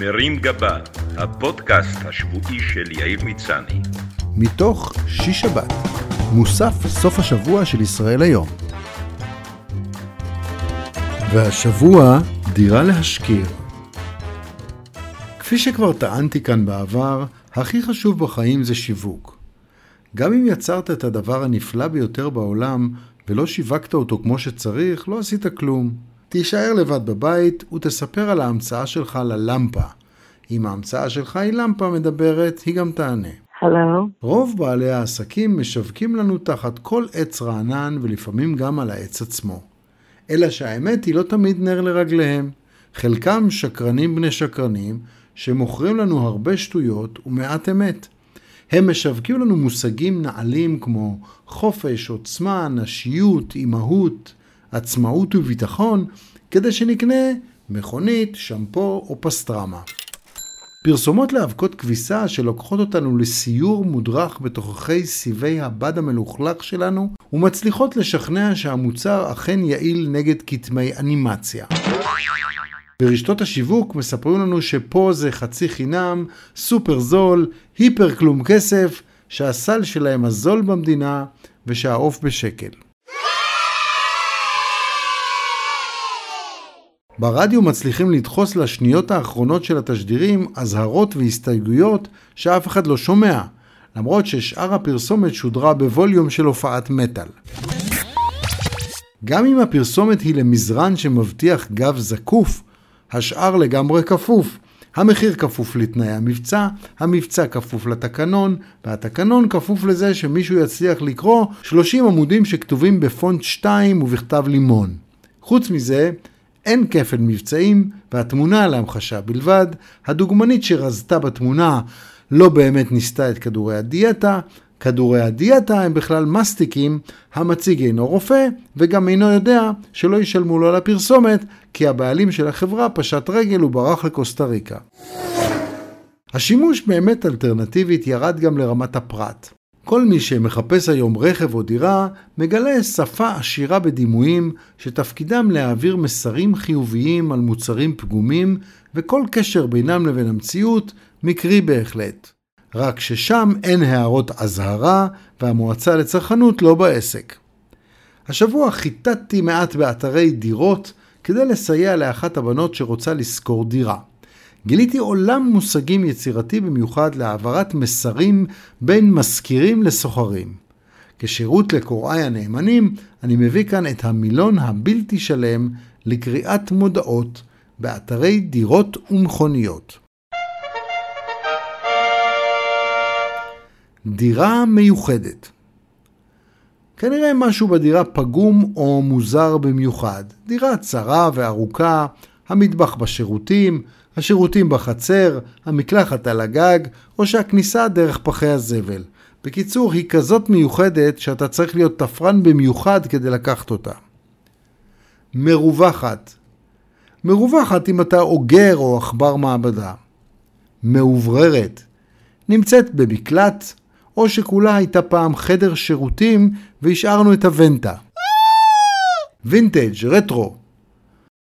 מרים גבה, הפודקאסט השבועי של יאיר מצני. מתוך שיש שבת, מוסף סוף השבוע של ישראל היום. והשבוע, דירה להשכיר. כפי שכבר טענתי כאן בעבר, הכי חשוב בחיים זה שיווק. גם אם יצרת את הדבר הנפלא ביותר בעולם ולא שיווקת אותו כמו שצריך, לא עשית כלום. תישאר לבד בבית ותספר על ההמצאה שלך ללמפה. אם ההמצאה שלך היא למפה מדברת, היא גם תענה. הלו. רוב בעלי העסקים משווקים לנו תחת כל עץ רענן ולפעמים גם על העץ עצמו. אלא שהאמת היא לא תמיד נר לרגליהם. חלקם שקרנים בני שקרנים, שמוכרים לנו הרבה שטויות ומעט אמת. הם משווקים לנו מושגים נעלים כמו חופש, עוצמה, נשיות, אימהות, עצמאות וביטחון, כדי שנקנה מכונית, שמפו או פסטרמה. פרסומות לאבקות כביסה שלוקחות אותנו לסיור מודרך בתוככי סיבי הבד המלוכלך שלנו ומצליחות לשכנע שהמוצר אכן יעיל נגד כתמי אנימציה. ברשתות השיווק מספרים לנו שפה זה חצי חינם, סופר זול, היפר כלום כסף, שהסל שלהם הזול במדינה ושהעוף בשקל. ברדיו מצליחים לדחוס לשניות האחרונות של התשדירים אזהרות והסתייגויות שאף אחד לא שומע, למרות ששאר הפרסומת שודרה בווליום של הופעת מטאל. גם אם הפרסומת היא למזרן שמבטיח גב זקוף, השאר לגמרי כפוף. המחיר כפוף לתנאי המבצע, המבצע כפוף לתקנון, והתקנון כפוף לזה שמישהו יצליח לקרוא 30 עמודים שכתובים בפונט 2 ובכתב לימון. חוץ מזה, אין כפל מבצעים, והתמונה להמחשה בלבד. הדוגמנית שרזתה בתמונה לא באמת ניסתה את כדורי הדיאטה. כדורי הדיאטה הם בכלל מסטיקים, המציג אינו רופא, וגם אינו יודע שלא ישלמו לו על הפרסומת, כי הבעלים של החברה פשט רגל וברח לקוסטה ריקה. השימוש באמת אלטרנטיבית ירד גם לרמת הפרט. כל מי שמחפש היום רכב או דירה, מגלה שפה עשירה בדימויים, שתפקידם להעביר מסרים חיוביים על מוצרים פגומים, וכל קשר בינם לבין המציאות מקרי בהחלט. רק ששם אין הערות אזהרה, והמועצה לצרכנות לא בעסק. השבוע חיטטתי מעט באתרי דירות, כדי לסייע לאחת הבנות שרוצה לשכור דירה. גיליתי עולם מושגים יצירתי במיוחד להעברת מסרים בין משכירים לסוחרים. כשירות לקוראי הנאמנים, אני מביא כאן את המילון הבלתי שלם לקריאת מודעות באתרי דירות ומכוניות. דירה מיוחדת כנראה משהו בדירה פגום או מוזר במיוחד. דירה צרה וארוכה, המטבח בשירותים, השירותים בחצר, המקלחת על הגג, או שהכניסה דרך פחי הזבל. בקיצור, היא כזאת מיוחדת שאתה צריך להיות תפרן במיוחד כדי לקחת אותה. מרווחת מרווחת אם אתה אוגר או עכבר מעבדה. מאובררת נמצאת במקלט, או שכולה הייתה פעם חדר שירותים והשארנו את הוונטה. וינטג', רטרו,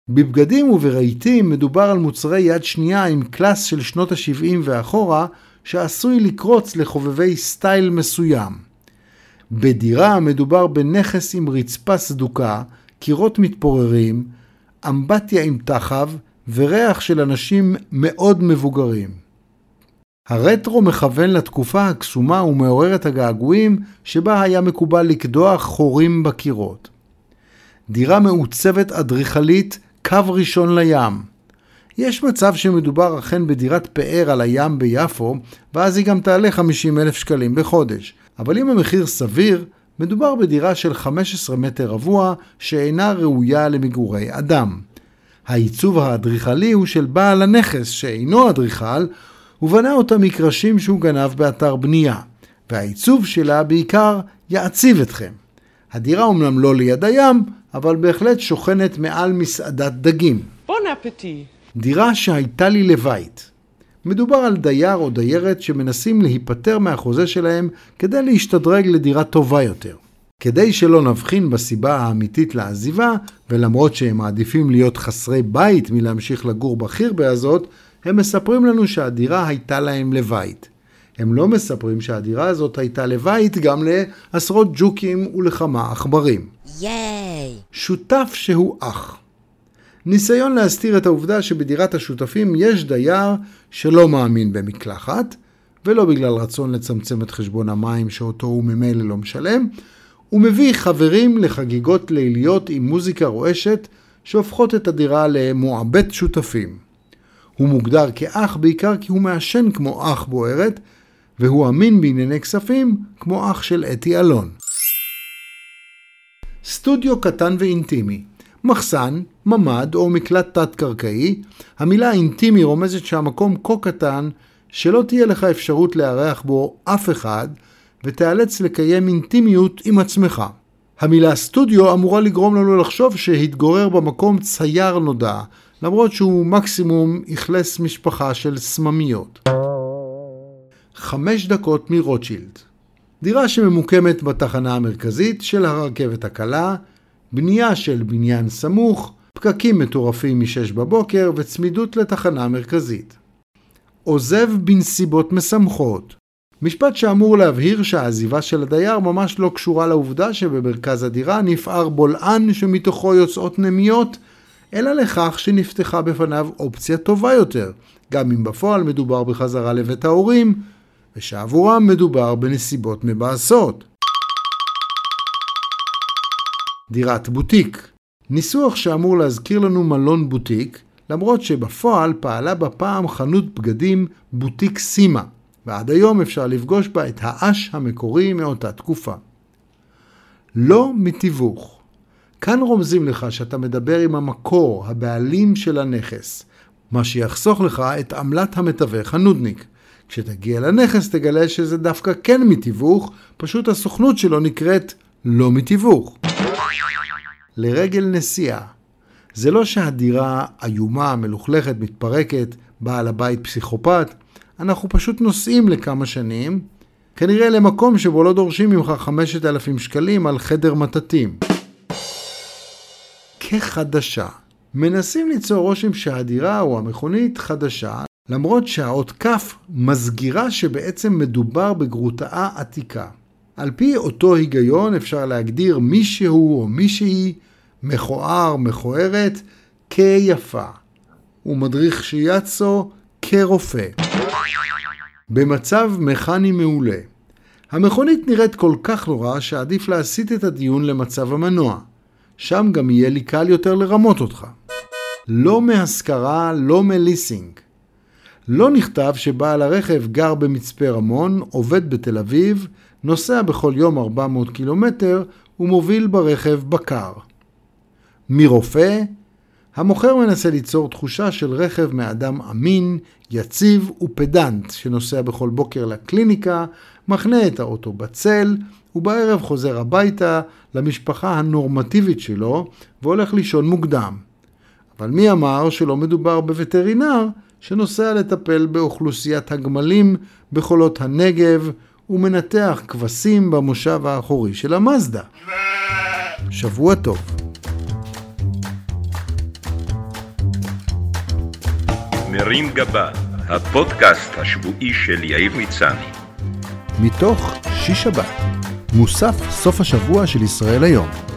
בבגדים וברהיטים מדובר על מוצרי יד שנייה עם קלאס של שנות ה-70 ואחורה, שעשוי לקרוץ לחובבי סטייל מסוים. בדירה מדובר בנכס עם רצפה סדוקה, קירות מתפוררים, אמבטיה עם טחב וריח של אנשים מאוד מבוגרים. הרטרו מכוון לתקופה הקסומה ומעוררת הגעגועים שבה היה מקובל לקדוח חורים בקירות. דירה מעוצבת אדריכלית קו ראשון לים. יש מצב שמדובר אכן בדירת פאר על הים ביפו, ואז היא גם תעלה 50 אלף שקלים בחודש. אבל אם המחיר סביר, מדובר בדירה של 15 מטר רבוע שאינה ראויה למגורי אדם. העיצוב האדריכלי הוא של בעל הנכס שאינו אדריכל, ובנה אותה מקרשים שהוא גנב באתר בנייה, והעיצוב שלה בעיקר יעציב אתכם. הדירה אומנם לא ליד הים, אבל בהחלט שוכנת מעל מסעדת דגים. בון אפטי. דירה שהייתה לי לבית. מדובר על דייר או דיירת שמנסים להיפטר מהחוזה שלהם כדי להשתדרג לדירה טובה יותר. כדי שלא נבחין בסיבה האמיתית לעזיבה, ולמרות שהם מעדיפים להיות חסרי בית מלהמשיך לגור בחירבה הזאת, הם מספרים לנו שהדירה הייתה להם לבית. הם לא מספרים שהדירה הזאת הייתה לבית גם לעשרות ג'וקים ולכמה עכברים. ייי! שותף שהוא אח. ניסיון להסתיר את העובדה שבדירת השותפים יש דייר שלא מאמין במקלחת, ולא בגלל רצון לצמצם את חשבון המים שאותו הוא ממילא לא משלם, הוא מביא חברים לחגיגות ליליות עם מוזיקה רועשת שהופכות את הדירה למועבט שותפים. הוא מוגדר כאח בעיקר כי הוא מעשן כמו אח בוערת, והוא אמין בענייני כספים כמו אח של אתי אלון. סטודיו קטן ואינטימי מחסן, ממ"ד או מקלט תת-קרקעי, המילה אינטימי רומזת שהמקום כה קטן שלא תהיה לך אפשרות לארח בו אף אחד ותיאלץ לקיים אינטימיות עם עצמך. המילה סטודיו אמורה לגרום לנו לחשוב שהתגורר במקום צייר נודע, למרות שהוא מקסימום אכלס משפחה של סממיות. חמש דקות מרוטשילד דירה שממוקמת בתחנה המרכזית של הרכבת הקלה, בנייה של בניין סמוך, פקקים מטורפים מ-6 בבוקר וצמידות לתחנה המרכזית. עוזב בנסיבות משמחות. משפט שאמור להבהיר שהעזיבה של הדייר ממש לא קשורה לעובדה שבמרכז הדירה נפער בולען שמתוכו יוצאות נמיות, אלא לכך שנפתחה בפניו אופציה טובה יותר, גם אם בפועל מדובר בחזרה לבית ההורים, ושעבורם מדובר בנסיבות מבאסות. דירת בוטיק ניסוח שאמור להזכיר לנו מלון בוטיק, למרות שבפועל פעלה בפעם חנות בגדים בוטיק סימה, ועד היום אפשר לפגוש בה את האש המקורי מאותה תקופה. לא מתיווך. כאן רומזים לך שאתה מדבר עם המקור, הבעלים של הנכס, מה שיחסוך לך את עמלת המתווך הנודניק. כשתגיע לנכס תגלה שזה דווקא כן מתיווך, פשוט הסוכנות שלו נקראת לא מתיווך. לרגל נסיעה. זה לא שהדירה איומה, מלוכלכת, מתפרקת, בעל הבית פסיכופת, אנחנו פשוט נוסעים לכמה שנים, כנראה למקום שבו לא דורשים ממך 5,000 שקלים על חדר מטאטים. כחדשה. מנסים ליצור רושם שהדירה או המכונית חדשה, למרות שהאות כף מסגירה שבעצם מדובר בגרוטאה עתיקה. על פי אותו היגיון אפשר להגדיר מישהו או מישהי מכוער, מכוערת, כיפה. ומדריך שיאצו כרופא. במצב מכני מעולה. המכונית נראית כל כך נורא שעדיף להסיט את הדיון למצב המנוע. שם גם יהיה לי קל יותר לרמות אותך. לא מהשכרה, לא מליסינג. לא נכתב שבעל הרכב גר במצפה רמון, עובד בתל אביב, נוסע בכל יום 400 קילומטר ומוביל ברכב בקר. מרופא, המוכר מנסה ליצור תחושה של רכב מאדם אמין, יציב ופדנט, שנוסע בכל בוקר לקליניקה, מחנה את האוטו בצל, ובערב חוזר הביתה למשפחה הנורמטיבית שלו, והולך לישון מוקדם. אבל מי אמר שלא מדובר בווטרינר שנוסע לטפל באוכלוסיית הגמלים בחולות הנגב ומנתח כבשים במושב האחורי של המזדה? שבוע טוב. מרים גבה, הפודקאסט השבועי של יאיר מצני. מתוך שיש שבת, מוסף סוף השבוע של ישראל היום.